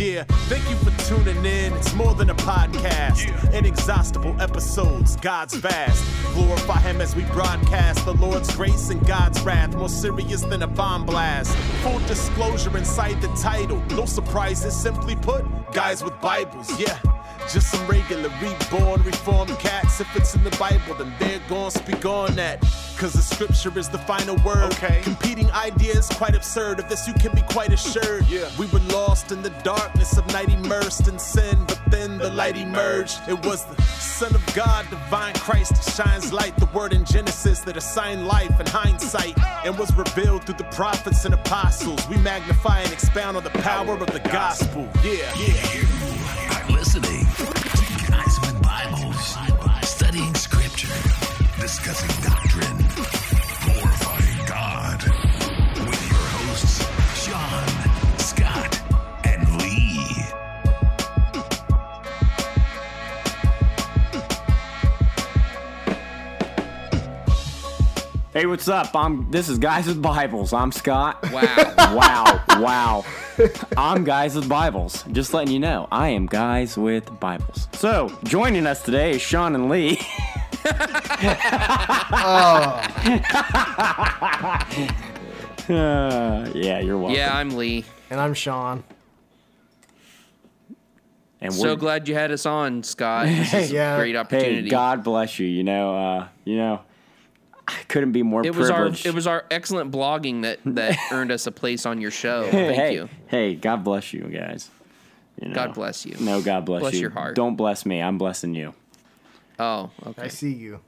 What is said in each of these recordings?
Yeah, thank you for tuning in. It's more than a podcast. Inexhaustible episodes, God's vast. Glorify Him as we broadcast the Lord's grace and God's wrath, more serious than a bomb blast. Full disclosure inside the title. No surprises, simply put, guys with Bibles, yeah. Just some regular, reborn, reformed cats. If it's in the Bible, then they're gonna speak on that. Cause the scripture is the final word. Okay. Competing ideas, quite absurd. Of this, you can be quite assured. Yeah. We were lost in the darkness of night, immersed in sin, but then the light emerged. It was the Son of God, divine Christ, that shines light. The word in Genesis that assigned life and hindsight, and was revealed through the prophets and apostles. We magnify and expound on the power of the gospel. Yeah, yeah. Discussing doctrine, glorifying God. With your hosts, Sean, Scott, and Lee. Hey, what's up? I'm this is Guys with Bibles. I'm Scott. Wow. wow, wow. I'm Guys with Bibles. Just letting you know, I am Guys with Bibles. So, joining us today is Sean and Lee. Uh, yeah, you're welcome. yeah, I'm Lee. And I'm Sean. and So glad you had us on, Scott. This is Yeah. a great opportunity. Hey, God bless you. You know, uh, you know, I couldn't be more it was our privileged. it was our excellent blogging that that earned us a place on your show. Thank hey, you. Hey, God bless you guys. You know. God bless you. No, God bless, Bless you. your heart. Don't bless me. I'm blessing you. Oh, okay. I see you.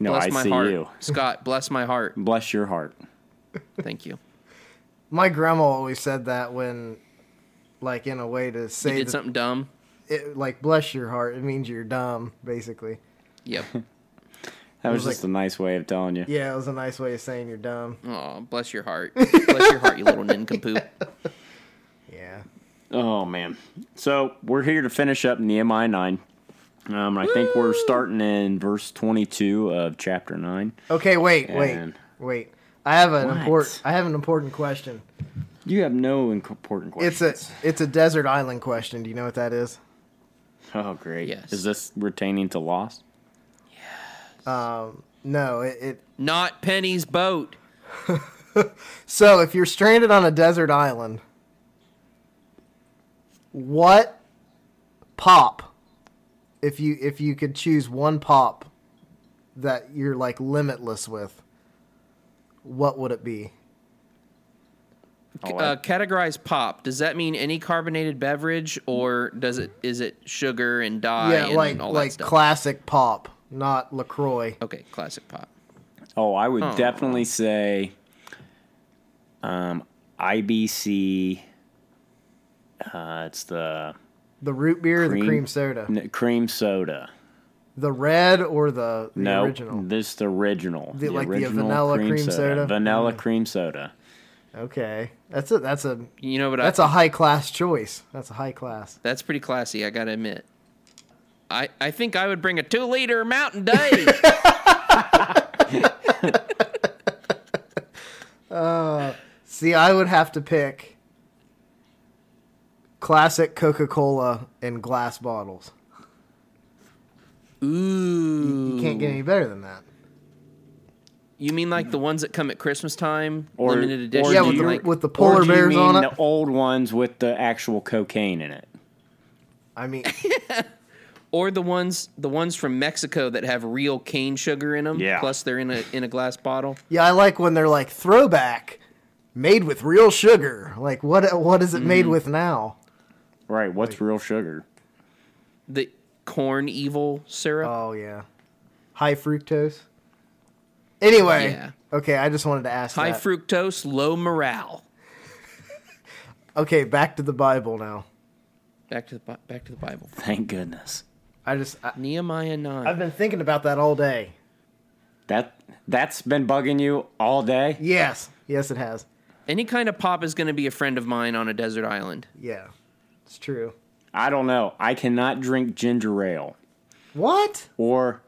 No, bless I my see heart, you. Scott. Bless my heart. Bless your heart. Thank you. My grandma always said that when, like, in a way to You say did that, something dumb. it, like, bless your heart. It means you're dumb, basically. Yep. That was, was just a nice way of telling you. Yeah, it was a nice way of saying you're dumb. Oh, bless your heart. Bless your heart, you little nincompoop. Yeah. Oh man. So we're here to finish up Nehemiah nine. Um, I think we're starting in verse twenty-two of chapter nine. Okay, wait, wait, And- wait. I have an important. I have an important question. You have no important questions. It's a it's a desert island question. Do you know what that is? oh great. Yes. Is this retaining to loss? Yes. No, it, it. Not Penny's boat. So if you're stranded on a desert island, what pop? If you if you could choose one pop that you're like limitless with, what would it be? Oh, Uh, categorize pop. Does that mean any carbonated beverage, or does it is it sugar and dye yeah, and like all that like stuff? classic pop, not Lacroix. okay, classic pop. oh, I would Oh. definitely say, um, IBC. Uh, it's the The root beer, or the Cream- cream soda, n- cream soda. the red or the, the no, original. this the original. The- like the vanilla cream soda? Vanilla Mm. cream soda. Okay, that's a that's a You know what? that's I, a high class choice. That's a high class. That's pretty classy, I gotta admit. I, I think I would bring a two liter Mountain Dew. See, I would have to pick classic Coca Cola in glass bottles. Ooh. You can't get any better than that. You mean like the ones that come at Christmas time, Or- limited or edition? Yeah, with you- the, like, with the Or polar do you bears mean on it. the old ones with the actual cocaine in it? I mean, or the ones the ones from Mexico that have real cane sugar in them. Yeah. Plus they're in a in a glass bottle. yeah, I like when they're like throwback, made with real sugar. Like what? What is it Mm. made with now? Right. What's real sugar? The corn evil syrup. Oh yeah, high fructose. Anyway, Yeah. okay, I just wanted to ask. High that. fructose, low morale. Okay, back to the Bible now. Back to the back to the Bible. Thank goodness. I just I, Nehemiah nine. I've been thinking about that all day. That that's been bugging you all day. Yes, yes, it has. Any kind of pop is going to be a friend of mine on a desert island. Yeah, it's true. I don't know. I cannot drink ginger ale What? or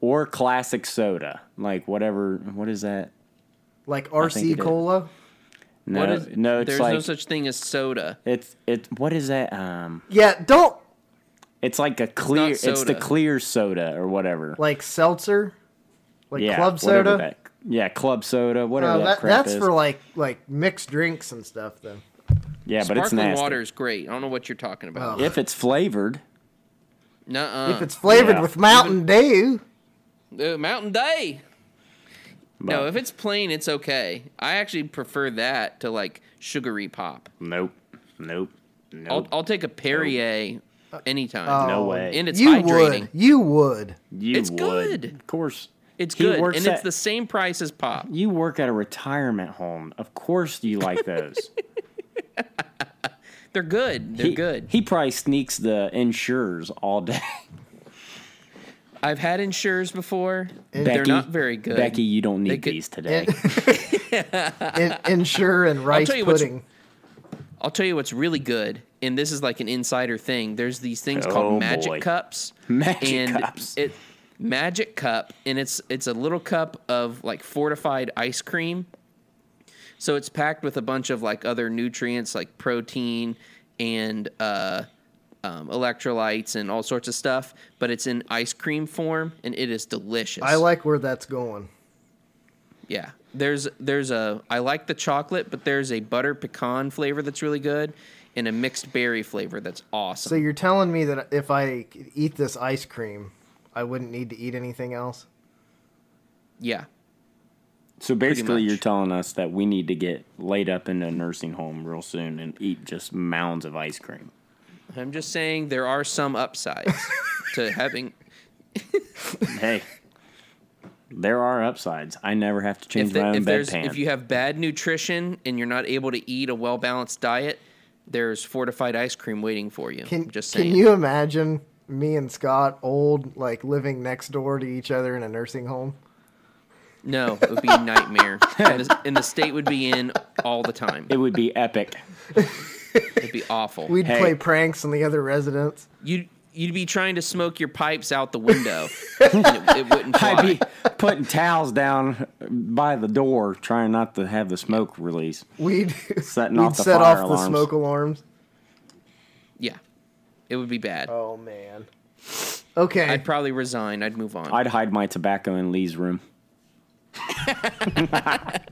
or classic soda. Like whatever. What is that? Like RC cola? No, what is, no, it's there's like no such thing as soda. it's it's what is that? Um, Yeah, don't it's like a clear. It's, the clear soda or whatever. like seltzer, like yeah, club whatever soda. That, yeah, club soda, whatever Oh, that, that, crap that's is. for like like mixed drinks and stuff. Then yeah, but it's Sparkling nasty. water is great. I don't know what you're talking about. If it's flavored, Nuh-uh. if it's flavored yeah. with Mountain Dew, Uh, Mountain Day. No, if it's plain, it's okay. I actually prefer that to like sugary pop. nope, nope, I'll. I'll take a Perrier anytime. Oh, no way. And it's hydrating. you hydrating. would, you would. you it's would. good. Of course. It's He good, works and it's at- the same price as pop. You work at a retirement home. Of course you like those. They're good. They're he, good. He probably sneaks the Ensures all day. I've had Ensures before. They're not very good. Becky, you don't need could- these today. In, Ensure and rice tell you what's- pudding. I'll tell you what's really good, and this is like an insider thing. There's these things Oh, called magic boy. cups. Magic and cups. It magic cup, and it's it's a little cup of like fortified ice cream. So it's packed with a bunch of like other nutrients like protein and uh, um, electrolytes and all sorts of stuff, but it's in ice cream form, and it is delicious. I like where that's going. Yeah. There's there's a I like the chocolate, but there's a butter pecan flavor that's really good and a mixed berry flavor that's awesome. So you're telling me that if I eat this ice cream, I wouldn't need to eat anything else? yeah. So basically, you're telling us that we need to get laid up in a nursing home real soon and eat just mounds of ice cream. I'm just saying there are some upsides to having Hey, there are upsides. I never have to change if, the, my own if bedpan. if you have bad nutrition and you're not able to eat a well balanced diet, there's fortified ice cream waiting for you. Can I'm just can you imagine me and Scott old like living next door to each other in a nursing home? No, it would be a nightmare. and, the, and the state would be in all the time. it would be epic. It'd be awful. We'd Hey. play pranks on the other residents. You'd you'd be trying to smoke your pipes out the window. and it, it wouldn't fly. I'd be putting towels down by the door, trying not to have the smoke release. We'd Setting we'd off the set fire off alarms. the smoke alarms. Yeah, it would be bad. Oh man. Okay. I'd probably resign. I'd move on. I'd hide my tobacco in Lee's room.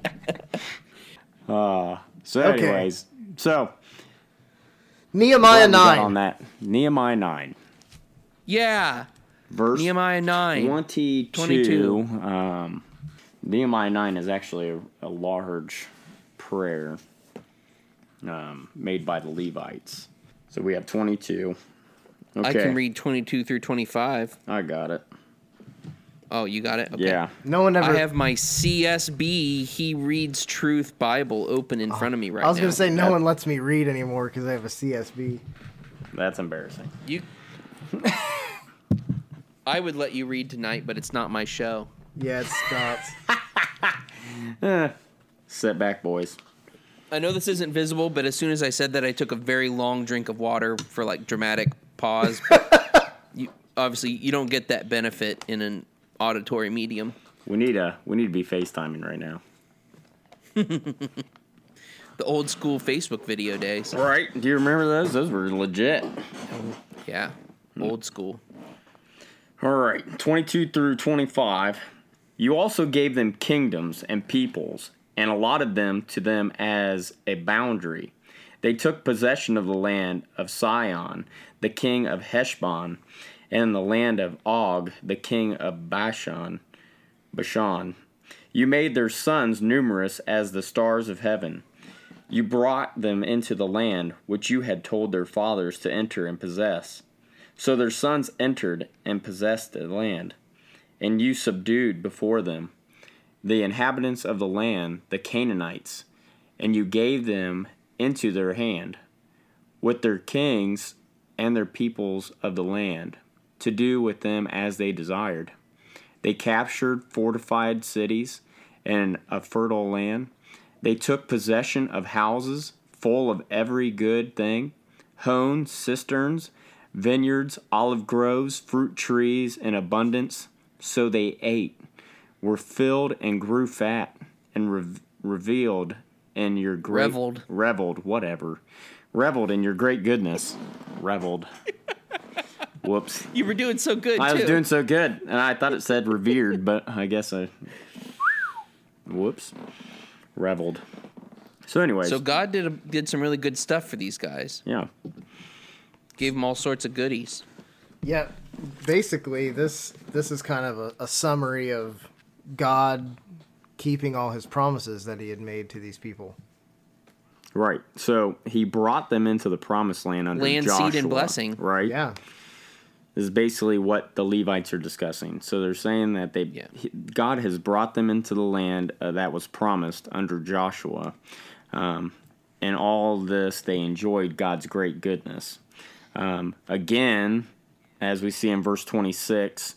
uh, so, Okay. anyways, so Nehemiah nine on that Nehemiah nine, yeah, verse Nehemiah nine. 22. 22. Um, Nehemiah 9 is actually a, a large prayer um, made by the Levites. So we have 22. Okay. I can read twenty two through twenty five. I got it. Oh, you got it. Okay. Yeah. No one ever. I have my CSB He Reads Truth Bible open in front of me right now. I was gonna say no That- one lets me read anymore because I have a CSB. That's embarrassing. you. I would let you read tonight, but it's not my show. Yeah, it's Scott's. Sit back, boys. I know this isn't visible, but as soon as I said that, I took a very long drink of water for like dramatic pause. you obviously you don't get that benefit in an auditory medium. We need a we need to be FaceTiming right now. The old school Facebook video days. Right? Do you remember those? Those were legit. Yeah, hmm. old school. All right, 22 through 25. You also gave them kingdoms and peoples and allotted them to them as a boundary. They took possession of the land of Sihon, the king of Heshbon, and in the land of Og, the king of Bashan. Bashan. You made their sons numerous as the stars of heaven. You brought them into the land which you had told their fathers to enter and possess. So their sons entered and possessed the land, and you subdued before them the inhabitants of the land, the Canaanites, and you gave them into their hand, with their kings and their peoples of the land, to do with them as they desired. They captured fortified cities and a fertile land. They took possession of houses full of every good thing, homes, cisterns, vineyards, olive groves, fruit trees in abundance. So they ate, were filled, and grew fat, and re- revealed in your great Reveled. reveled, whatever, reveled in your great goodness, reveled. Whoops. You were doing so good I too. was doing so good, and I thought it said revered, but I guess I. Whoops. Reveled. So, anyways. so God did a, did some really good stuff for these guys. yeah. Gave them all sorts of goodies. Yeah, basically this this is kind of a, a summary of God keeping all his promises that he had made to these people. Right. So he brought them into the promised land under Land, seed, and blessing. Right. Yeah. Is basically what the Levites are discussing. So they're saying that they Yeah. God has brought them into the land uh, that was promised under Joshua. Um, and all this, they enjoyed God's great goodness. Um, again, as we see in verse 26,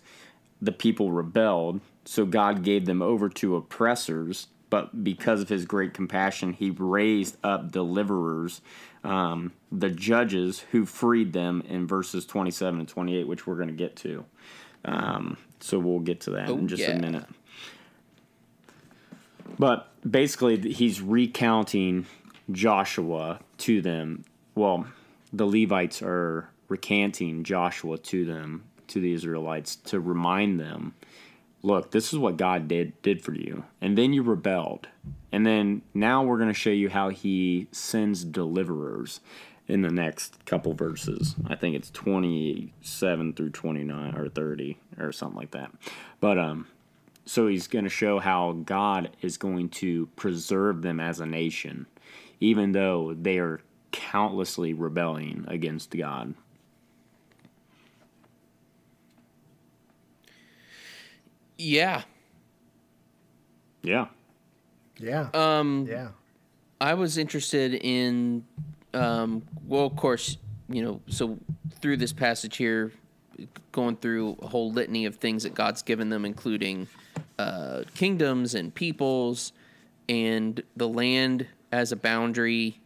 the people rebelled, so God gave them over to oppressors. But because of his great compassion, he raised up deliverers, um, the judges who freed them in verses 27 and 28, which we're going to get to. Um, so we'll get to that Oh, in just yeah. a minute. But basically, he's recounting Joshua to them. Well, the Levites are recanting Joshua to them, to the Israelites, to remind them, look, this is what God did did for you, and then you rebelled, and then now we're going to show you how He sends deliverers in the next couple verses. I think it's twenty seven through twenty nine or thirty or something like that. But um, so he's going to show how God is going to preserve them as a nation, even though they are countlessly rebelling against God. Yeah. Yeah. Yeah. Um, yeah. I was interested in, um, well, of course, you know, so through this passage here, going through a whole litany of things that God's given them, including uh, kingdoms and peoples, and the land as a boundary,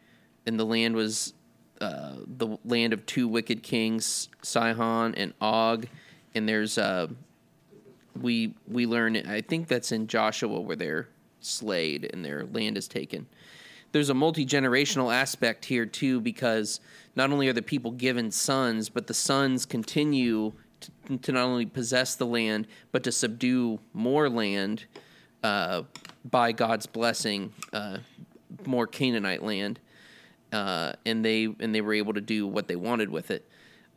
and the land was uh, the land of two wicked kings, Sihon and Og, and there's uh, we we learn I think that's in Joshua where they're slayed and their land is taken. There's a multi generational aspect here too because not only are the people given sons, but the sons continue to, to not only possess the land but to subdue more land uh, by God's blessing, uh, more Canaanite land, uh, and they and they were able to do what they wanted with it.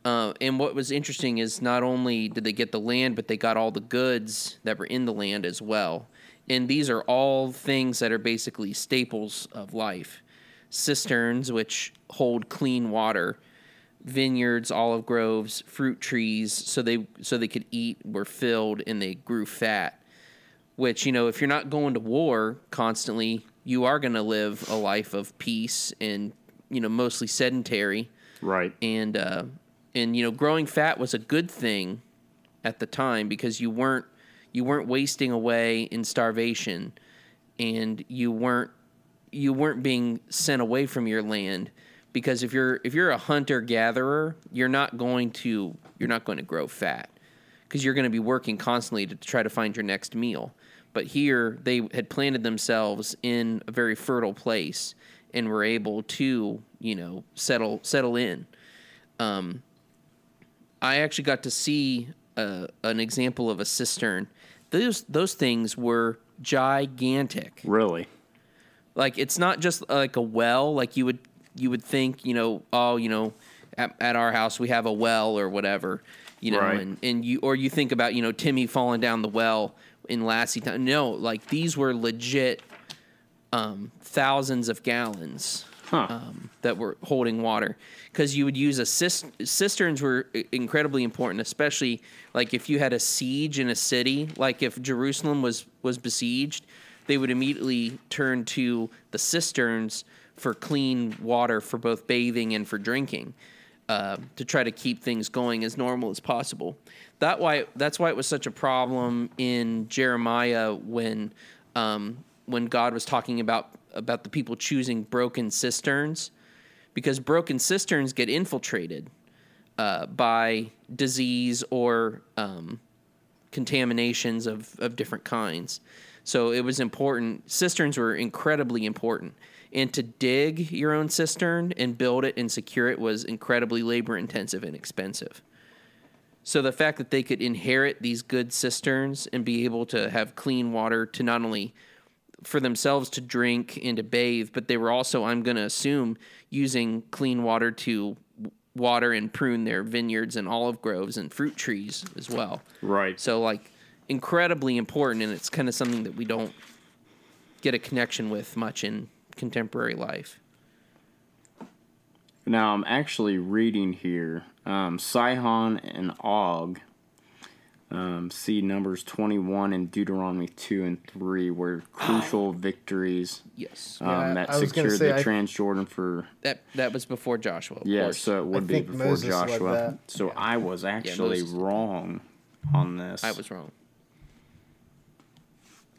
Uh, and what was interesting is not only did they get the land, but they got all the goods that were in the land as well. And these are all things that are basically staples of life cisterns, which hold clean water, vineyards, olive groves, fruit trees, so they so they could eat, were filled, and they grew fat. Which you know, if you're not going to war constantly, you are going to live a life of peace and you know mostly sedentary Right. and uh, and you know growing fat was a good thing at the time because you weren't you weren't wasting away in starvation. And you weren't you weren't being sent away from your land because if you're if you're a hunter gatherer you're not going to you're not going to grow fat because you're going to be working constantly to try to find your next meal. But here they had planted themselves in a very fertile place and were able to you know settle settle in. Um, I actually got to see uh, an example of a cistern. Those those things were gigantic. Really. Like it's not just like a well. Like you would you would think you know oh you know at, at our house we have a well or whatever you know Right. and and you or you think about you know Timmy falling down the well in Lassie town. No, like these were legit um, thousands of gallons Huh. um, that were holding water because you would use a cis- cisterns were incredibly important especially like if you had a siege in a city like if jerusalem was was besieged they would immediately turn to the cisterns for clean water for both bathing and for drinking uh, to try to keep things going as normal as possible that why that's why it was such a problem in jeremiah when um, when god was talking about about the people choosing broken cisterns because broken cisterns get infiltrated uh, by disease or um, contaminations of, of different kinds. So it was important. Cisterns were incredibly important. and to dig your own cistern and build it and secure it was incredibly labor intensive and expensive. So the fact that they could inherit these good cisterns and be able to have clean water to not only for themselves to drink and to bathe, but they were also, I'm going to assume, using clean water to water and prune their vineyards and olive groves and fruit trees as well. Right. So like incredibly important and it's kind of something that we don't get a connection with much in contemporary life. Now I'm actually reading here. Um, Sihon and Og. Um, see Numbers 21 and Deuteronomy 2 and 3 were crucial victories Yes. um, Yeah, that I secured the I- Transjordan for That that was before Joshua. Of yeah, course. so it would be before Moses Joshua. that. So I was actually Moses did. wrong on this. I was wrong.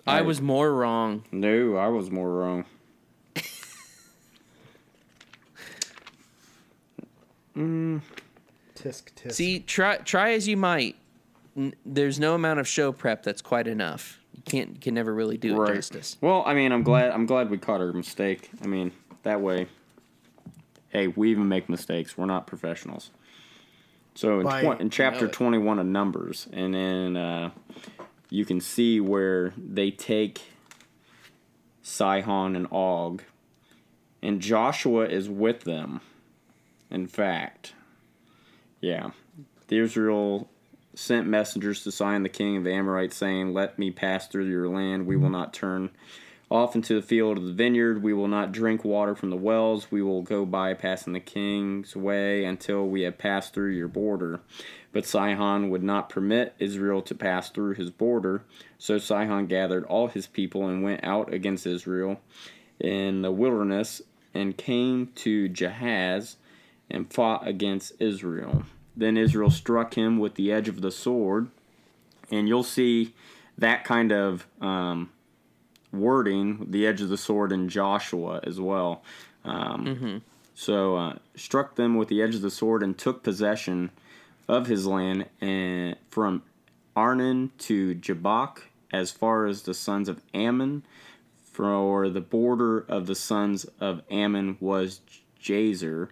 I was more wrong. no, I was more wrong. Tisk tisk. See, try try as you might, n- there's no amount of show prep that's quite enough. You can't you can never really do it justice. Well, I mean, I'm glad I'm glad we caught our mistake. I mean, that way, hey, we even make mistakes. We're not professionals. So in, By- twen- in chapter 21 of Numbers, and then uh, you can see where they take Sihon and Og, and Joshua is with them. In fact, yeah, the Israel sent messengers to Sihon the king of the Amorites, saying, Let me pass through your land. We will mm-hmm. not turn off into the field of the vineyard. We will not drink water from the wells. We will go by passing the king's way until we have passed through your border. But Sihon would not permit Israel to pass through his border. So Sihon gathered all his people and went out against Israel in the wilderness and came to Jahaz and fought against Israel. Then Israel struck him with the edge of the sword, and you'll see that kind of um, wording, the edge of the sword, in Joshua as well. Um, So uh, struck them with the edge of the sword and took possession of his land and from Arnon to Jabbok as far as the sons of Ammon. For the border of the sons of Ammon was Jazer.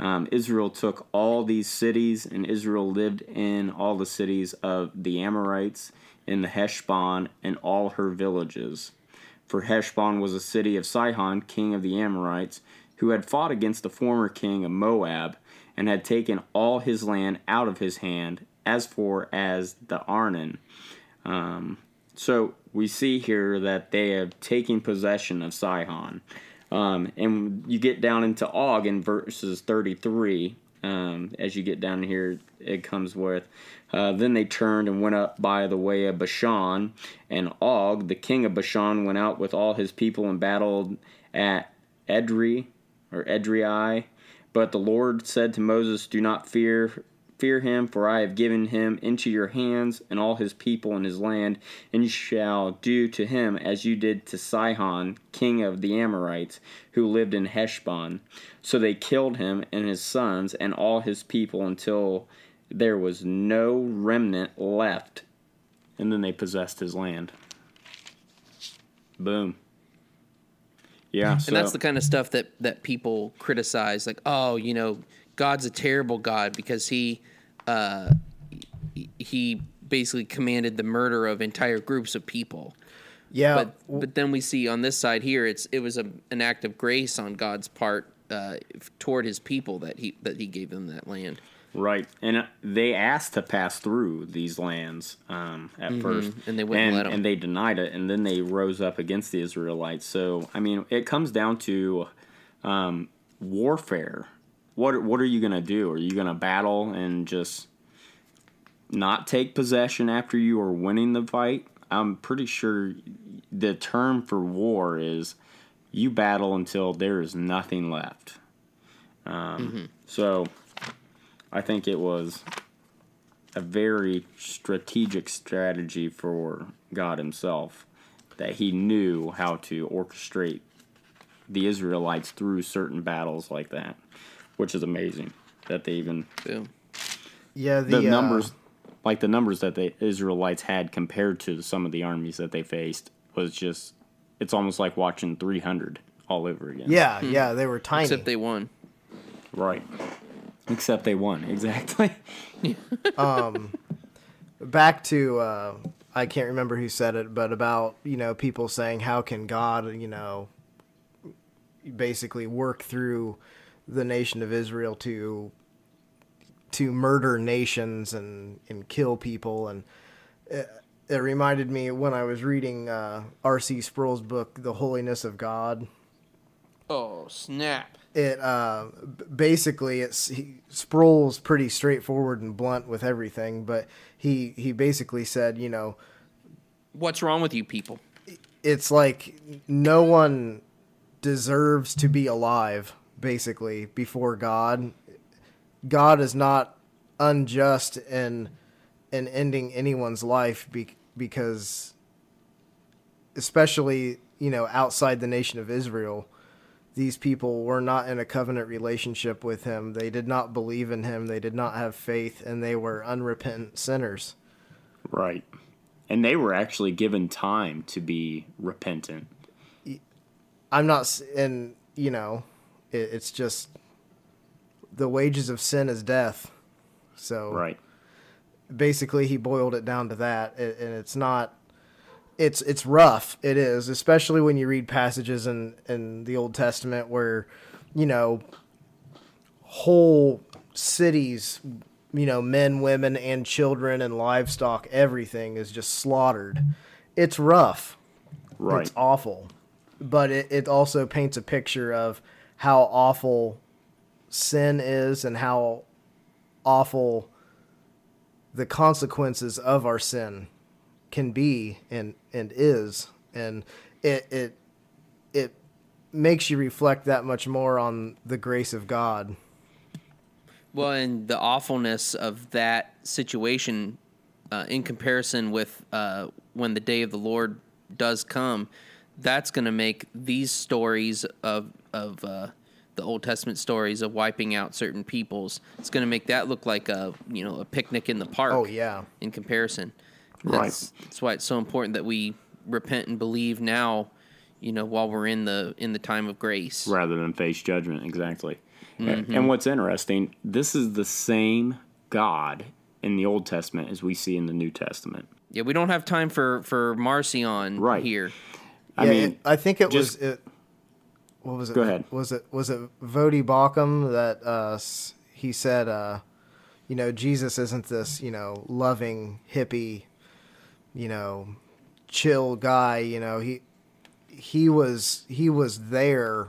Um, Israel took all these cities, and Israel lived in all the cities of the Amorites in the Heshbon and all her villages. For Heshbon was a city of Sihon, king of the Amorites, who had fought against the former king of Moab, and had taken all his land out of his hand, as for as the Arnon. Um, so we see here that they have taken possession of Sihon. Um, and you get down into Og in verses 33. Um, as you get down here, it comes with, uh, Then they turned and went up by the way of Bashan, and Og, the king of Bashan, went out with all his people and battled at Edrei, or Edrei. But the Lord said to Moses, Do not fear fear him, for I have given him into your hands and all his people and his land, and you shall do to him as you did to Sihon, king of the Amorites, who lived in Heshbon. So they killed him and his sons and all his people until there was no remnant left. And then they possessed his land. Boom. Yeah, so And that's the kind of stuff that that people criticize, like, oh, you know, God's a terrible God because he uh, he- he basically commanded the murder of entire groups of people. yeah, But but then we see on this side here, it's it was a, an act of grace on God's part uh, toward His people that he that He gave them that land. Right, and uh, they asked to pass through these lands um, at first, and they wouldn't and, let 'em. and they denied it, and then they rose up against the Israelites. So, I mean, it comes down to um, warfare. What what are you gonna do? Are you gonna battle and just not take possession after you are winning the fight? I'm pretty sure the term for war is you battle until there is nothing left. Um, So I think it was a very strategic strategy for God Himself that He knew how to orchestrate the Israelites through certain battles like that, which is amazing that they even Boom. yeah. The, the uh, numbers like the numbers that the Israelites had compared to some of the armies that they faced was just it's almost like watching 300 all over again. Yeah, yeah, they were tiny. Except they won. Right. Except they won. Exactly. um back to uh, I can't remember who said it, but about you know people saying how can God you know basically work through the nation of Israel to to murder nations and and kill people and it, it reminded me when I was reading uh, R.C. Sproul's book The Holiness of God Oh snap! it uh, basically it's he, Sproul's pretty straightforward and blunt with everything, but he he basically said, you know, What's wrong with you people? it's like no one deserves to be alive basically before God. God is not unjust in in ending anyone's life be, because especially, you know, outside the nation of Israel, these people were not in a covenant relationship with him. They did not believe in him. They did not have faith and they were unrepentant sinners. Right. And they were actually given time to be repentant. I'm not, and you know, it, it's just the wages of sin is death. So Right. basically, he boiled it down to that, and it's not. It's it's rough. It is, especially when you read passages in in the Old Testament where, you know, whole cities, you know, men, women, and children and livestock, everything is just slaughtered. It's rough. Right. It's awful. But it, it also paints a picture of how awful sin is and how awful the consequences of our sin can be and and is and it it it makes you reflect that much more on the grace of God. Well, and the awfulness of that situation uh, in comparison with uh, when the day of the Lord does come, that's going to make these stories of of uh, the Old Testament stories of wiping out certain peoples. It's going to make that look like a you know a picnic in the park. Oh, yeah. In comparison, Right. that's, that's why it's so important that we repent and believe now. You know, while we're in the in the time of grace. rather than face judgment. Exactly. A- And what's interesting, this is the same God in the Old Testament as we see in the New Testament. Yeah, we don't have time for for Marcion Right. here. I Yeah, mean, it- I think it just- was it. What was it? Go ahead. Was it was it Voddie Baucham that uh, he said, uh, you know, Jesus isn't this you know loving hippie, you know, chill guy. You know, he he was he was there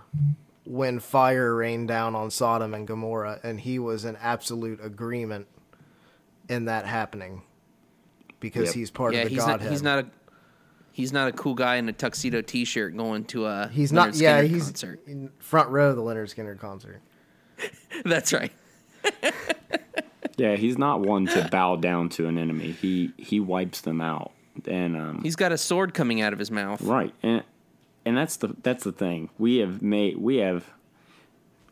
when fire rained down on Sodom and Gomorrah, and he was in absolute agreement in that happening because Yep. he's part yeah, of the he's not. He's not a. He's not a cool guy in a tuxedo T-shirt going to a. He's Lynyrd not. Yeah, Skynyrd he's concert. in front row of the Lynyrd Skynyrd concert. That's right. yeah, he's not one to bow down to an enemy. He he wipes them out. And um, He's got a sword coming out of his mouth. right, and and that's the that's the thing. We have made we have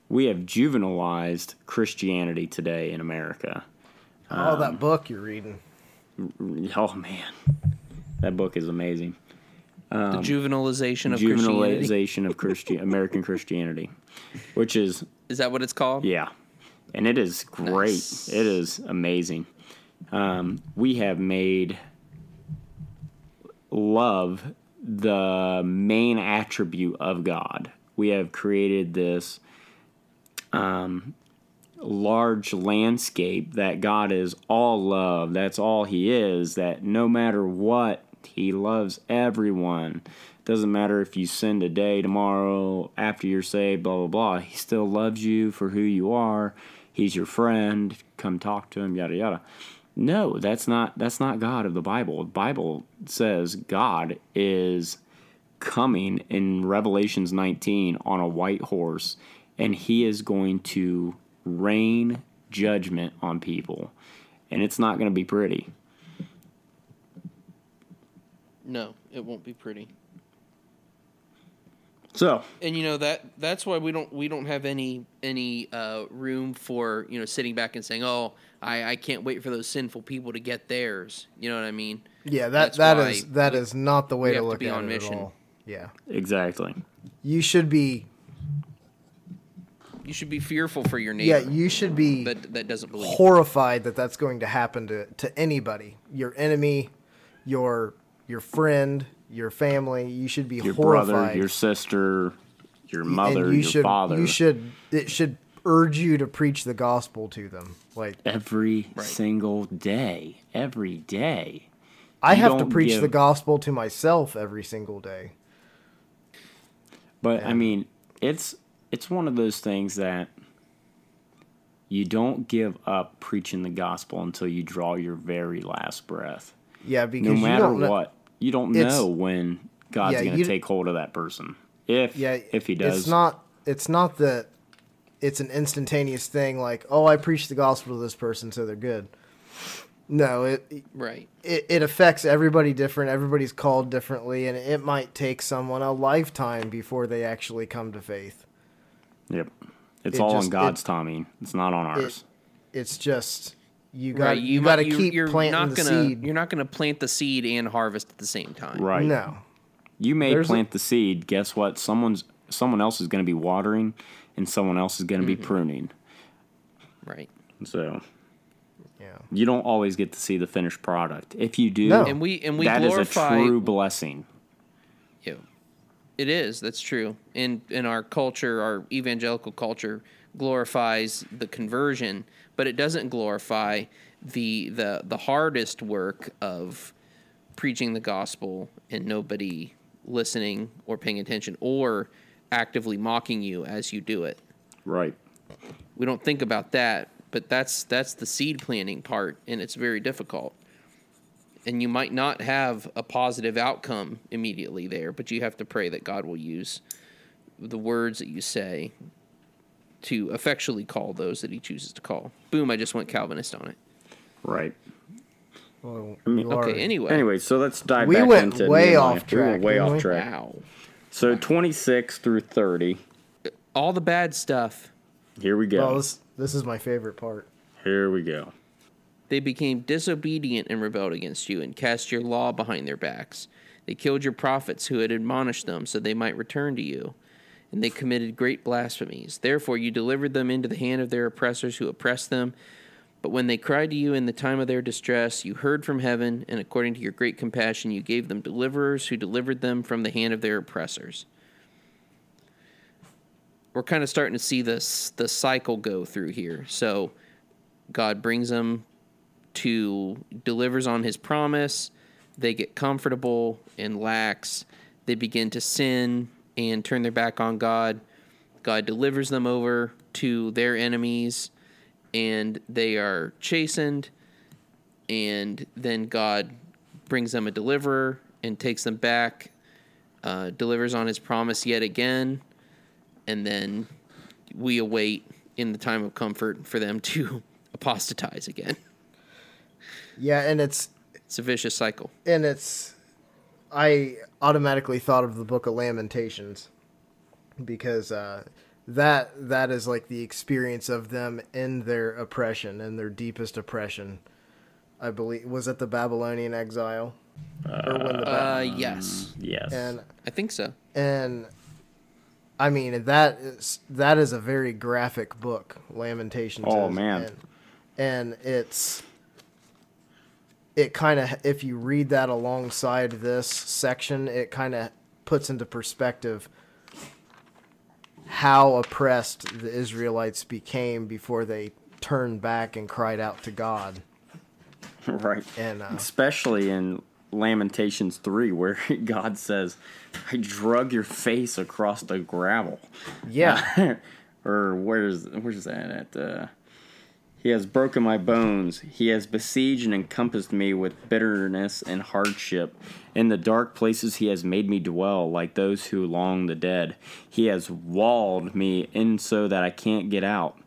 we have juvenilized Christianity today in America. oh, Um, that book you're reading. Oh man, that book is amazing. the juvenilization of Christianity. Of Christian American Christianity, which is Is that what it's called? Yeah, and it is great. Nice. It is amazing. Um, we have made love the main attribute of God. We have created this um, large landscape that God is all love. That's all He is. That no matter what, He loves everyone. Doesn't matter if you sin today, tomorrow, after you're saved, blah, blah, blah. He still loves you for who you are. He's your friend. Come talk to him, yada, yada. No, that's not that's not God of the Bible. The Bible says God is coming in Revelations 19 on a white horse and he is going to rain judgment on people. And it's not going to be pretty. No, it won't be pretty. So, And you know that that's why we don't we don't have any any uh, room for you know sitting back and saying, oh, I, I can't wait for those sinful people to get theirs. You know what I mean? Yeah, that That's that why is that we- is not the way to have to look be at on it mission. at all. Yeah, exactly. you should be You should be fearful for your yeah you should be that that doesn't believe. horrified that that's going to happen to to anybody, your enemy, your your friend, your family. You should be Your horrified. brother, your sister, your mother, and you your should, father. You should. It should urge you to preach the gospel to them. Like every Right. single day. Every day. I You have to preach give- the gospel to myself every single day. But I mean, it's it's one of those things that you don't give up preaching the gospel until you draw your very last breath. Yeah, because No you matter don't what, you don't It's- know when God's Yeah, going to take hold of that person. If Yeah, if he does, It's not. It's not that. It's an instantaneous thing. Like, oh, I preached the gospel to this person, so they're good. No, it Right. it, it affects everybody different. Everybody's called differently, and it might take someone a lifetime before they actually come to faith. Yep. It's It all just- on God's it- timing. It's not on ours. It's just you got Right. you, might- got to keep you're planting not gonna, seed. You're not going to plant the seed and harvest at the same time. right. No, You may There's a- plant the seed. Guess what? Someone's someone else is going to be watering, and someone else is going to Mm-hmm. be pruning. Right. So yeah, you don't always get to see the finished product. If you do, No. And we and we that is glorify a true blessing. Yeah, it is. That's true. In in our culture, our evangelical culture glorifies the conversion, but it doesn't glorify the the the hardest work of preaching the gospel and nobody listening or paying attention or actively mocking you as you do it. Right. We don't think about that, but that's that's the seed planting part and it's very difficult. And you might not have a positive outcome immediately there, but you have to pray that God will use the words that you say to effectually call those that he chooses to call. Boom, I just went Calvinist on it. Right. well, mean- you are- Okay, anyway. Anyway, so let's dive We back went into way Nehemiah. off We went track, way off we? track. Wow. So 26 through 30. All the bad stuff. Here we go. well, this this is my favorite part. Here we go. They became disobedient and rebelled against you and cast your law behind their backs. They killed your prophets who had admonished them so they might return to you. And they committed great blasphemies. Therefore, you delivered them into the hand of their oppressors who oppressed them. But when they cried to you in the time of their distress, you heard from heaven, and according to your great compassion, you gave them deliverers who delivered them from the hand of their oppressors. We're kind of starting to see this the cycle go through here. So God brings them to delivers on his promise. They get comfortable and lax. They begin to sin and turn their back on God. God delivers them over to their enemies and they are chastened. And then God brings them a deliverer and takes them back, uh, delivers on his promise yet again. And then we await in the time of comfort for them to apostatize again. Yeah, and it's It's a vicious cycle. and it's I automatically thought of the book of Lamentations because uh, that that is like the experience of them in their oppression in their deepest oppression. I believe was it the Babylonian exile or when the Ba- Uh, yes, Yes. and I think so. and I mean that is that is a very graphic book, Lamentations. Oh, is, man. and, and it's it kind of if you read that alongside this section, it kind of puts into perspective how oppressed the Israelites became before they turned back and cried out to God. right. And uh, Especially in Lamentations 3, where God says, I drug your face across the gravel. yeah, or where's where's that at? Uh, he has broken my bones. He has besieged and encompassed me with bitterness and hardship. In the dark places he has made me dwell, like those who long the dead. He has walled me in so that I can't get out.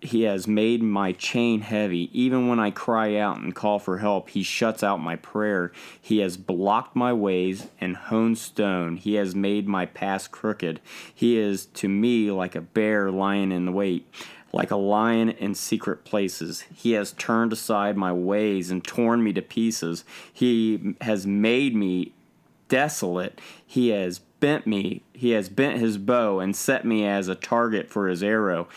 He has made my chain heavy. Even when I cry out and call for help, he shuts out my prayer. He has blocked my ways and honed stone. He has made my paths crooked. He is to me like a bear lying in wait, like a lion in secret places. He has turned aside my ways and torn me to pieces. He has made me desolate. He has bent me. He has bent his bow and set me as a target for his arrow.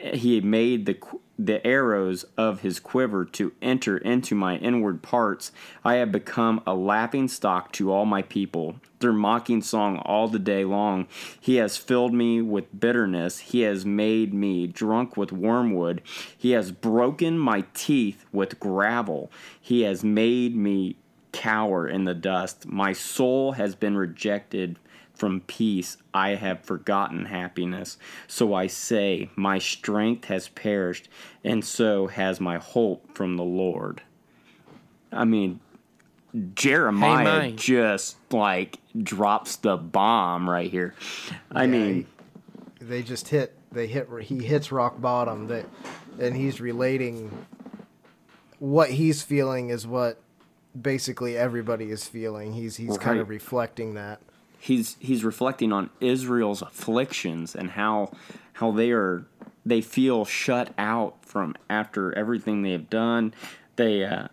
He made the the arrows of his quiver to enter into my inward parts. I have become a laughing stock to all my people. Their mocking song all the day long. He has filled me with bitterness. He has made me drunk with wormwood. He has broken my teeth with gravel. He has made me cower in the dust. My soul has been rejected from peace. I have forgotten happiness. So I say, My strength has perished, and so has my hope from the Lord. I mean, Jeremiah mine. just like drops the bomb right here. I Yeah, mean, they just hit they hit he hits rock bottom that and he's relating what he's feeling is what basically everybody is feeling he's he's kind of reflecting that he's he's reflecting on Israel's afflictions and how how they are they feel shut out from after everything they have done. They uh,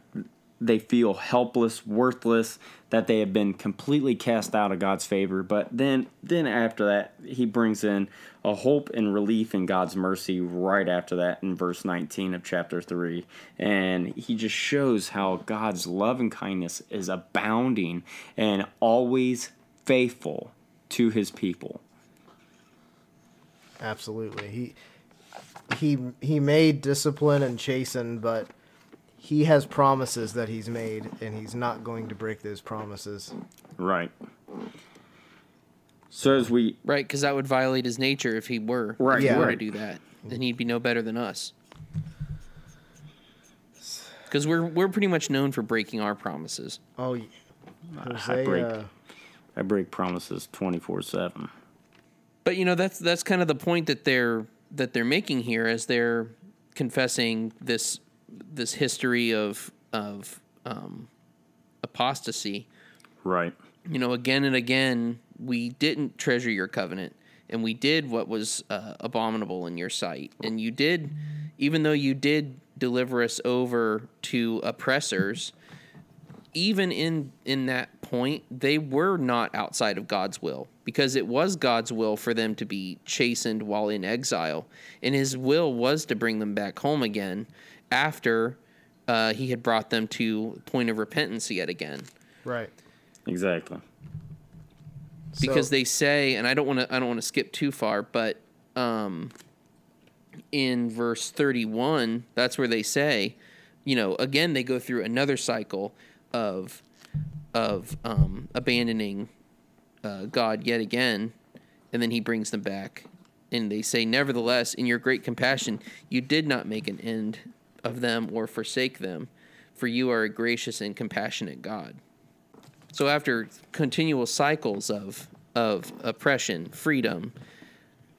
they feel helpless, worthless, that they have been completely cast out of God's favor. But then then after that, he brings in a hope and relief in God's mercy right after that in verse 19 of chapter 3. And he just shows how God's love and kindness is abounding and always faithful to his people. absolutely he he he made discipline and chasten but he has promises that he's made and he's not going to break those promises Right. So as we Right, because that would violate his nature if he were. Right, If he yeah. were to do that, then he'd be no better than us. Because we're we're pretty much known for breaking our promises. oh y- I Jose, break uh, I break promises 24/7. But you know that's that's kind of the point that they're that they're making here as they're confessing this this history of of um, apostasy. Right. You know, again and again, we didn't treasure your covenant, and we did what was uh, abominable in your sight, and you did, even though you did deliver us over to oppressors. Even in in that point, they were not outside of God's will because it was God's will for them to be chastened while in exile, and His will was to bring them back home again after uh, He had brought them to point of repentance yet again right Exactly. because So- they say, and I don't want to, I don't want to skip too far, but um, in verse thirty-one, that's where they say, you know, again they go through another cycle of of um, abandoning uh, God yet again, and then He brings them back, and they say, nevertheless, in your great compassion, you did not make an end of them or forsake them, for you are a gracious and compassionate God. So after continual cycles of of oppression, freedom,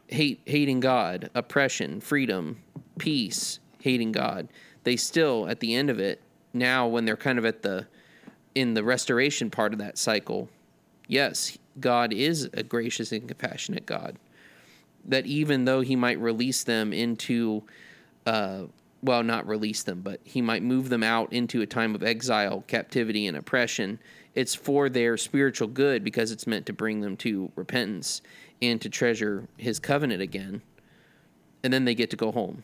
hate hating God, oppression, freedom, peace, hating God, they still at the end of it, now when they're kind of at the in the restoration part of that cycle, yes, God is a gracious and compassionate God. That even though he might release them into uh, well, not release them, but he might move them out into a time of exile, captivity, and oppression. It's for their spiritual good because it's meant to bring them to repentance and to treasure his covenant again. And then they get to go home.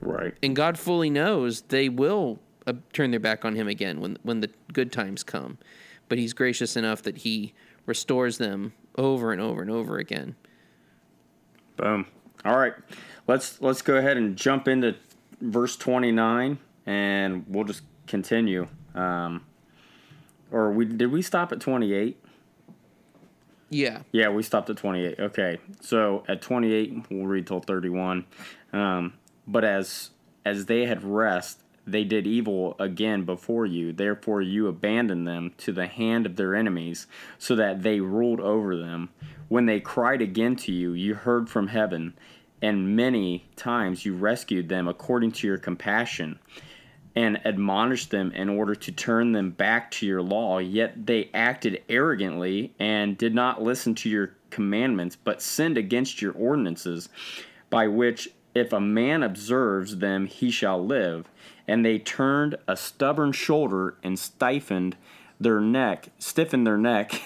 Right. And God fully knows they will uh, turn their back on him again when, when the good times come. But he's gracious enough that he restores them over and over and over again. Boom. All right. Let's let's go ahead and jump into verse 29 and we'll just continue. Um or we did we stop at 28? Yeah. Yeah, we stopped at 28. Okay. So at 28, we'll read till 31. Um, but as as they had rest, they did evil again before you. Therefore, you abandoned them to the hand of their enemies, so that they ruled over them. When they cried again to you, you heard from heaven, and many times you rescued them according to your compassion and admonished them in order to turn them back to your law. Yet they acted arrogantly and did not listen to your commandments, but sinned against your ordinances, by which if a man observes them, he shall live. And they turned a stubborn shoulder and stiffened their neck, stiffened their neck.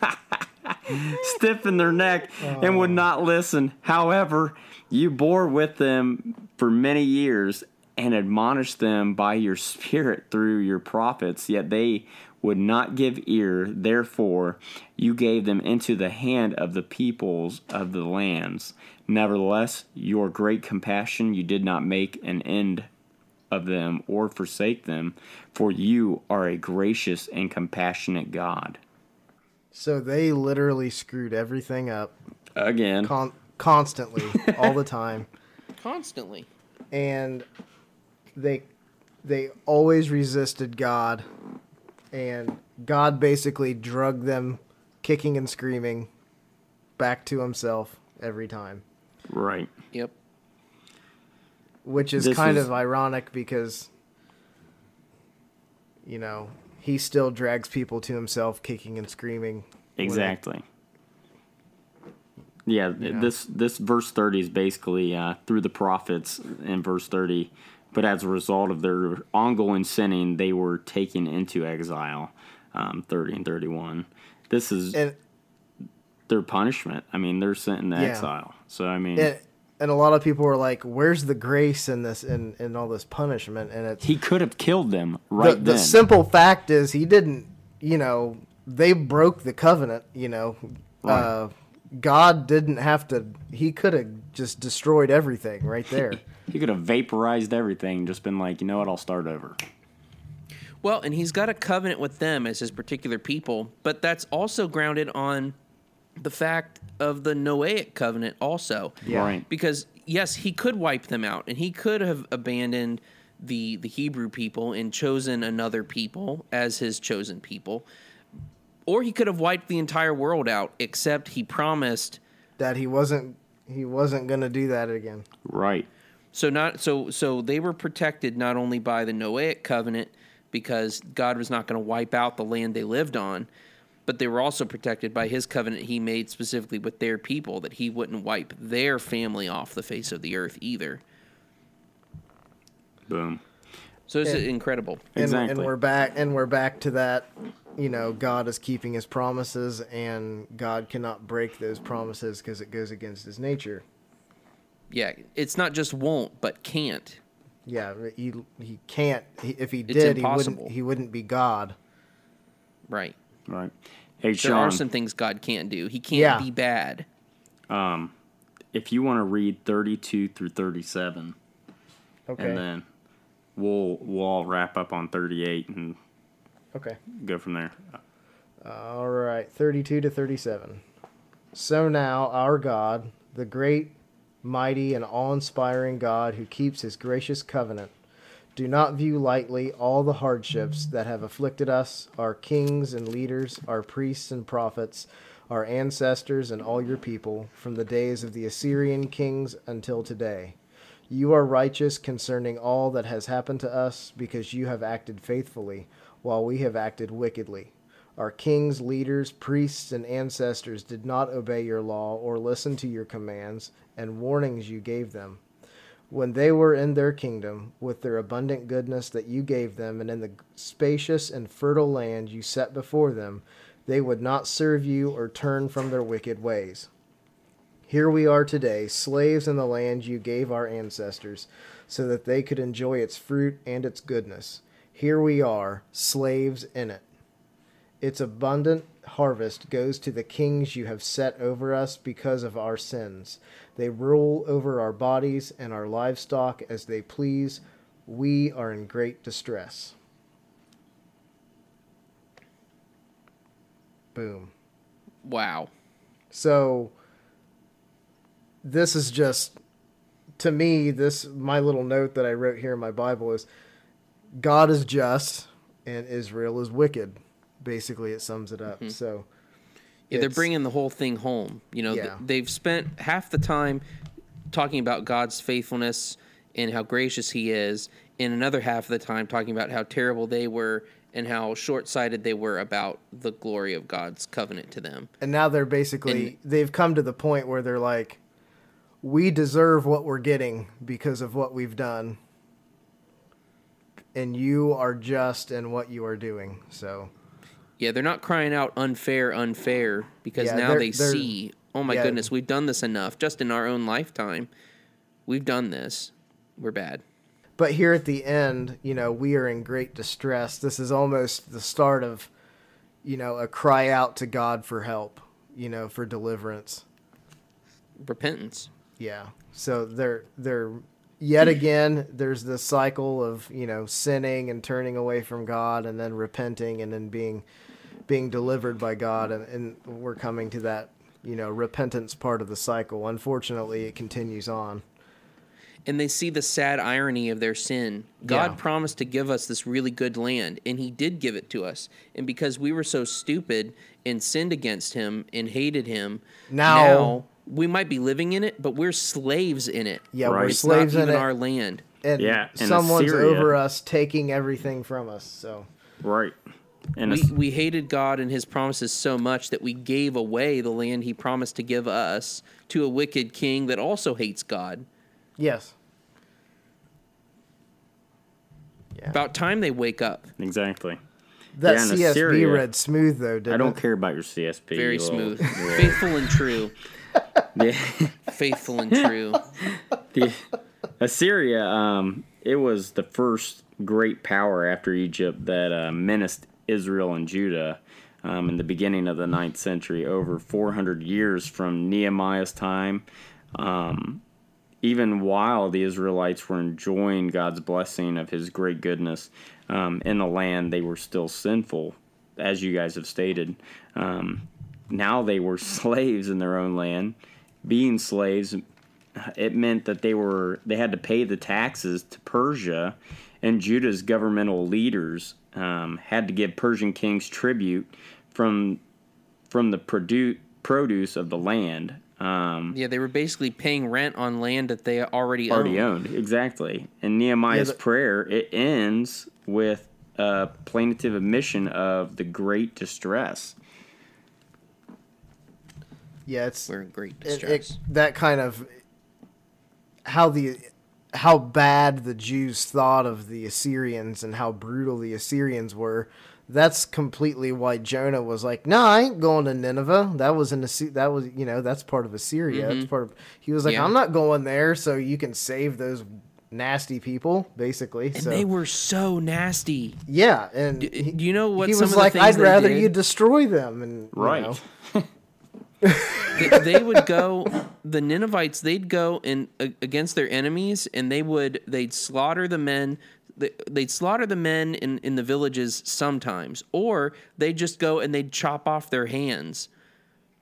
stiffened their neck and would oh. not listen. However, you bore with them for many years and admonished them by your spirit through your prophets, yet they would not give ear. Therefore, you gave them into the hand of the peoples of the lands. Nevertheless, your great compassion you did not make an end of them or forsake them, for you are a gracious and compassionate God. So they literally screwed everything up Again, con- constantly, all the time, Constantly. and they they always resisted God, and God basically drugged them, kicking and screaming, back to Himself every time. right. Yep. which is This kind is- of ironic because you know he still drags people to himself kicking and screaming when- Exactly. Yeah, know. this this verse thirty is basically uh, through the prophets in verse thirty, but as a result of their ongoing sinning, they were taken into exile. Um, thirty and thirty one. This is and their punishment. I mean, they're sent into Yeah. exile. So I mean, and, and a lot of people were like where's the grace in this in, in all this punishment and it's he could have killed them the, right the then. simple fact is he didn't you know they broke the covenant you know uh, god didn't have to he could have just destroyed everything right there he could have vaporized everything. Just been like, you know what? I'll start over. Well, and he's got a covenant with them as his particular people, but that's also grounded on the fact of the Noahic covenant also. Yeah. Right. Because yes, he could wipe them out and he could have abandoned the the Hebrew people and chosen another people as his chosen people. Or he could have wiped the entire world out except he promised that he wasn't he wasn't gonna do that again Right. So not so so they were protected not only by the Noahic covenant because God was not going to wipe out the land they lived on, but they were also protected by his covenant he made specifically with their people that he wouldn't wipe their family off the face of the earth either. Boom. So it's And- incredible. and, Exactly. and we're back and we're back to that you know god is keeping his promises and god cannot break those promises because it goes against his nature Yeah, it's not just won't, but can't. yeah he, he can't he, if he It's did he wouldn't he wouldn't be god Right. Right. Hey, There are some things God can't do. He can't Yeah. be bad. Um, if you want to read 32 through 37 okay and then we'll we'll all wrap up on 38 and okay go from there All right, 32 to 37. So now, our God, the great, mighty, and awe inspiring God who keeps his gracious covenant, do not view lightly all the hardships that have afflicted us, our kings and leaders, our priests and prophets, our ancestors, and all your people, from the days of the Assyrian kings until today. You are righteous concerning all that has happened to us, because you have acted faithfully, while we have acted wickedly. Our kings, leaders, priests, and ancestors did not obey your law or listen to your commands and warnings you gave them. When they were in their kingdom, with their abundant goodness that you gave them, and in the spacious and fertile land you set before them, they would not serve you or turn from their wicked ways. Here we are today, slaves in the land you gave our ancestors, so that they could enjoy its fruit and its goodness. Here we are, slaves in it. Its abundant harvest goes to the kings you have set over us because of our sins. They rule over our bodies and our livestock as they please. We are in great distress. Boom. Wow. So this is just to me this my little note that I wrote here in my Bible is God is just and Israel is wicked. Basically it sums it up. Mm-hmm. So Yeah, they're bringing the whole thing home. You know, Yeah. they've spent half the time talking about God's faithfulness and how gracious He is, and another half of the time talking about how terrible they were and how short-sighted they were about the glory of God's covenant to them. and now they're basically they've come to the point where they're like we deserve what we're getting because of what we've done. And you are just in what you are doing. So Yeah, they're not crying out unfair, unfair because Yeah, now they're- they they're- see, oh my yeah. goodness, we've done this enough. Just in our own lifetime, we've done this. We're bad. But here at the end, you know, we are in great distress. This is almost the start of, you know, a cry out to God for help, you know, for deliverance. Repentance. Yeah. So they're they're yet again there's this cycle of, you know, sinning and turning away from God and then repenting and then being being delivered by God and, and we're coming to that, you know, repentance part of the cycle. Unfortunately it continues on. and they see the sad irony of their sin. God Yeah. promised to give us this really good land, and He did give it to us. And because we were so stupid and sinned against Him and hated Him, Now- we might be living in it, but we're slaves in it. Yeah, Right. we're It's slaves not in it. our land. and Yeah, someone's Assyria- over us taking everything from us. So Right. And We, it's- we hated God and His promises so much that we gave away the land He promised to give us to a wicked king that also hates God. yes. Yeah. About time they wake up. exactly. That Yeah, and CSB Assyria- read smooth though, didn't I don't it? care about your CSB. Very you smooth. Faithful and true. Faithful and true. the Assyria, um, it was the first great power after Egypt that uh, menaced Israel and Judah um, in the beginning of the ninth century, over 400 years from Nehemiah's time. Um, even while the Israelites were enjoying God's blessing of His great goodness um, in the land, they were still sinful, as you guys have stated. Um, now they were slaves in their own land. Being slaves, it meant that they were they had to pay the taxes to Persia, and Judah's governmental leaders um, had to give Persian kings tribute from from the produ- produce of the land. Um, Yeah, they were basically paying rent on land that they already, already owned. owned. Exactly. And Nehemiah's Yeah, the- prayer it ends with a plaintive admission of the great distress. Yeah, it's We're in great distress. it, that kind of how the how bad the Jews thought of the Assyrians and how brutal the Assyrians were. That's completely why Jonah was like, "No, I ain't going to Nineveh. That was in Assyria. That was you know that's part of Assyria. That's mm-hmm. part of." He was like, Yeah. "I'm not going there, so you can save those nasty people." Basically, and so they were so nasty. yeah, and Do, he, do you know what he some was of like, things "I'd rather did? you destroy them." And you Right. know, they, they would go the ninevites they'd go and against their enemies and they would they'd slaughter the men they- they'd slaughter the men in, in the villages sometimes or they'd just go and they'd chop off their hands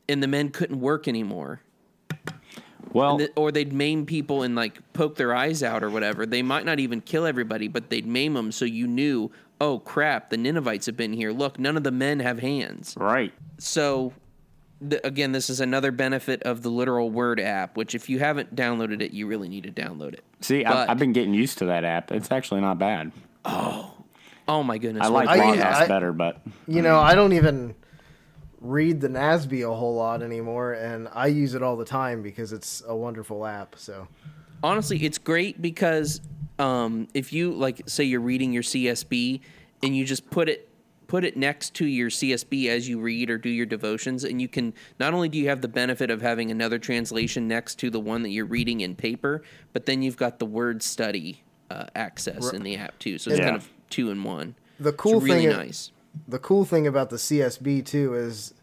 and the men couldn't work anymore. Well, Th- or they'd maim people and like poke their eyes out or whatever. They might not even kill everybody but they'd maim them so you knew oh crap the ninevites have been here. Look none of the men have hands. Right. so th- again this is another benefit of the literal word app which if you haven't downloaded it you really need to download it See, But- I, I've been getting used to that app. It's actually not bad. oh oh my goodness I like what a I- great Loghouse app. I- better, but You know, I don't even read the Nasby a whole lot anymore, and I use it all the time because it's a wonderful app. So, honestly it's great because um, if you like say you're reading your csb and you just put it put it next to your csb as you read or do your devotions and you can not only do you have the benefit of having another translation next to the one that you're reading in paper but then you've got the word study uh, access in the app too. So it's Yeah. kind of two in one. The It's cool really thing- nice. the cool thing about the CSB too is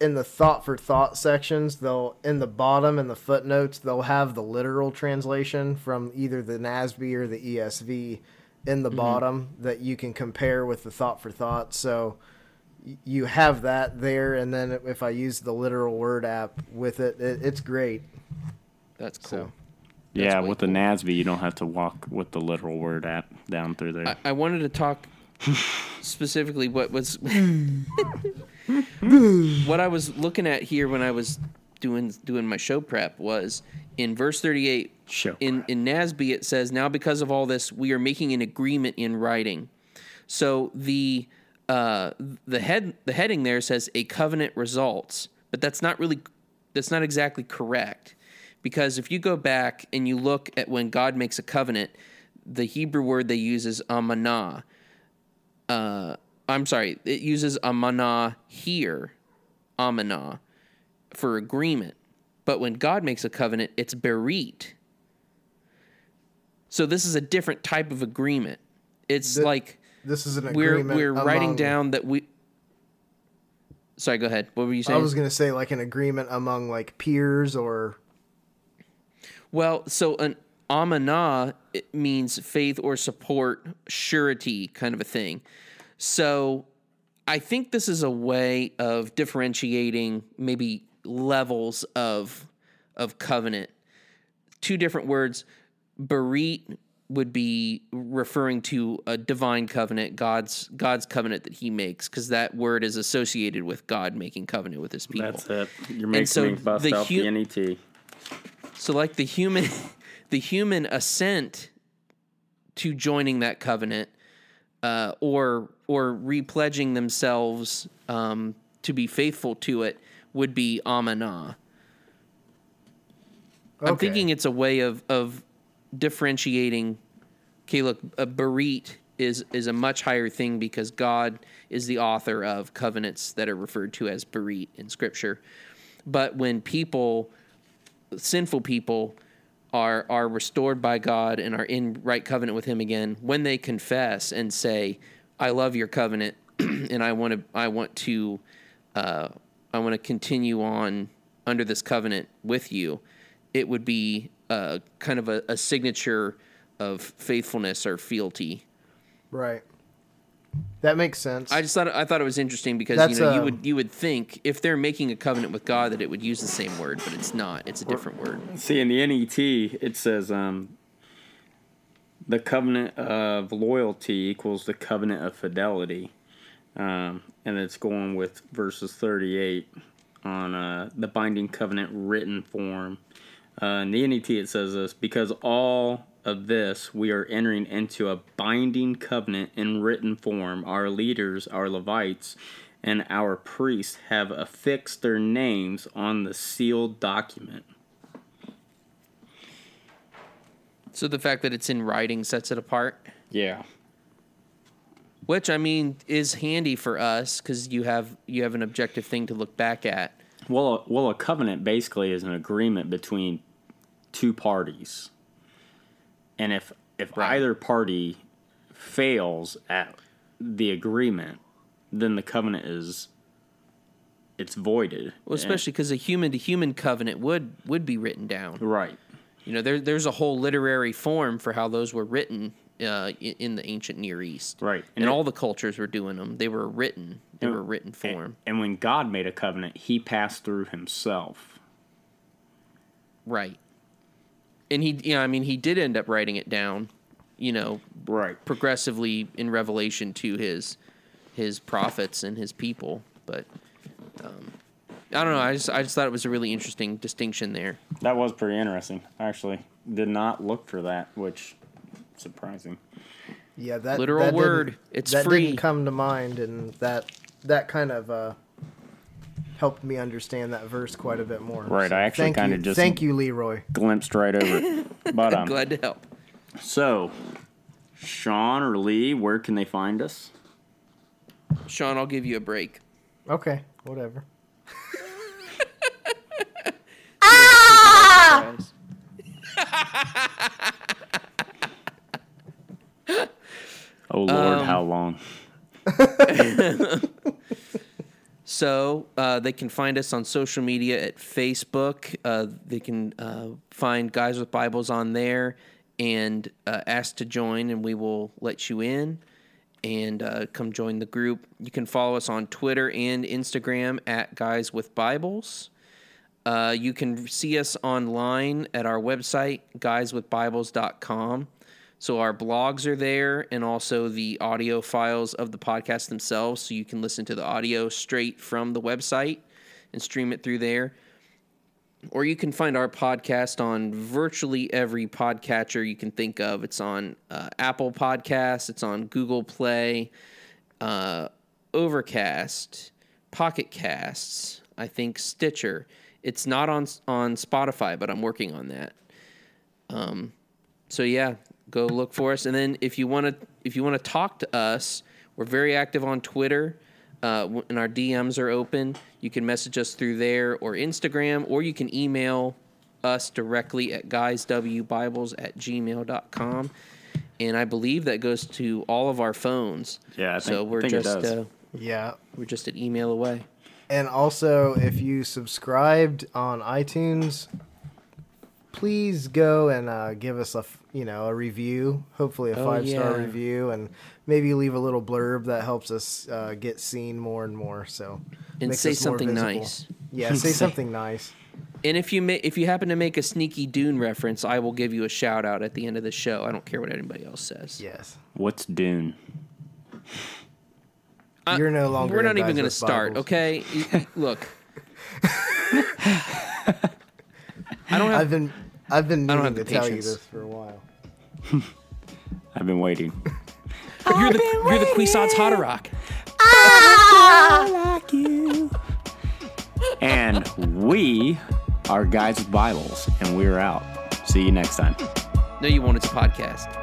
in the thought for thought sections, they'll in the bottom in the footnotes, they'll have the literal translation from either the NASB or the ESV in the mm-hmm. bottom that you can compare with the thought for thought. So you have that there, and then if I use the literal word app with it, it it's great. that's cool So- yeah, way with the NASB, you don't have to walk with the literal word app down through there. I, I wanted to talk specifically what was what I was looking at here when I was doing doing my show prep was in verse 38 Show in in NASB it says now because of all this we are making an agreement in writing. So the uh, the head the heading there says a covenant results, but that's not really that's not exactly correct because if you go back and you look at when God makes a covenant, the Hebrew word they use is amanah. Uh, I'm sorry, it uses amana here, amana, for agreement. But when God makes a covenant, it's berit. So this is a different type of agreement. It's Th- like This is an we're agreement. we're writing down that we. Sorry, go ahead. What were you saying? I was gonna say like an agreement among like peers or Well, so an amana it means faith or support, surety kind of a thing. So I think this is a way of differentiating maybe levels of of covenant. Two different words. Berit would be referring to a divine covenant, God's God's covenant that he makes, because that word is associated with God making covenant with his people. That's it. You're making so me bust the out hu- the NET. So like the human the human assent to joining that covenant uh, or or repledging themselves um, to be faithful to it would be amana. I'm thinking it's a way of of differentiating. Okay, look, a berit is is a much higher thing because God is the author of covenants that are referred to as berit in Scripture. But when people, sinful people, are are restored by God and are in right covenant with Him again, when they confess and say, "I love your covenant, and I want to I want to uh, I want to continue on under this covenant with you," it would be uh, kind of a, a signature of faithfulness or fealty. right. That makes sense. I just thought I thought it was interesting because That's, you know you um, would you would think if they're making a covenant with God that it would use the same word, but it's not. It's a different word. See, in the NET, it says um, the covenant of loyalty equals the covenant of fidelity. Um, and it's going with verses 38 on uh, the binding covenant written form. Uh, in the NET, it says this because all of this we are entering into a binding covenant in written form. Our leaders, our Levites, and our priests have affixed their names on the sealed document. So the fact that it's in writing sets it apart, Yeah. Which I mean is handy for us because you have you have an objective thing to look back at. Well, a, well, a covenant basically is an agreement between two parties, and if if Right. either party fails at the agreement, then the covenant is it's voided. Well, especially because a human to human covenant would would be written down. Right. You know, there there's a whole literary form for how those were written uh, in the ancient Near East. Right. And, And it- all the cultures were doing them. They were written. They And- were written form. And, and when God made a covenant, He passed through Himself. Right. And he, yeah, I mean, he did end up writing it down, you know, Right. progressively in Revelation to his his prophets and his people. But um, I don't know. I just I just thought it was a really interesting distinction there. That was pretty interesting. I actually did not look for that, which surprising. yeah, that Literal that didn't- word. It's that free. didn't come to mind, and that that kind of uh, helped me understand that verse quite a bit more. Right, I actually kinda just- thank you, Leroy. Glimpsed right over it. But um, Glad to help. So, Sean or Lee, where can they find us? Sean, I'll give you a break. Okay, whatever. Guys. Oh Lord, how long? So uh, they can find us on social media at Facebook. Uh, they can uh, find Guys with Bibles on there and uh, ask to join, and we will let you in and uh, come join the group. You can follow us on Twitter and Instagram at Guys with Bibles. Uh, you can see us online at our website, guyswithbibles.com. So our blogs are there and also the audio files of the podcast themselves. So you can listen to the audio straight from the website and stream it through there. Or you can find our podcast on virtually every podcatcher you can think of. It's on uh, Apple Podcasts, it's on Google Play, uh, Overcast, Pocket Casts, I think Stitcher. It's not on on Spotify, but I'm working on that. Um, so yeah, go look for us. And then if you want to if you want to talk to us, We're very active on Twitter, uh, and our DMs are open. You can message us through there or Instagram, or you can email us directly at guyswbibles at gmail.com. And I believe that goes to all of our phones. Yeah, I so think- we're think it just does. uh, Yeah. we're just an email away. And also, if you subscribed on iTunes, please go and uh, give us a f- you know a review, hopefully a Oh, five star yeah. review, and maybe leave a little blurb that helps us uh, get seen more and more. So And say something visible. nice. Yeah, say something nice. And if you ma- if you happen to make a sneaky Dune reference, I will give you a shout out at the end of the show. I don't care what anybody else says. Yes, What's Dune? Uh, you're no longer. We're not even going to start, Bibles. okay? Y- y- Look, I don't have. I've been I've been I don't meaning have to the tell you patience. this for a while. I've been waiting. you're the you're the Kwisatz Haderach. and we are Guys with Bibles, and we're out. See you next time. No, you won't. It's a podcast.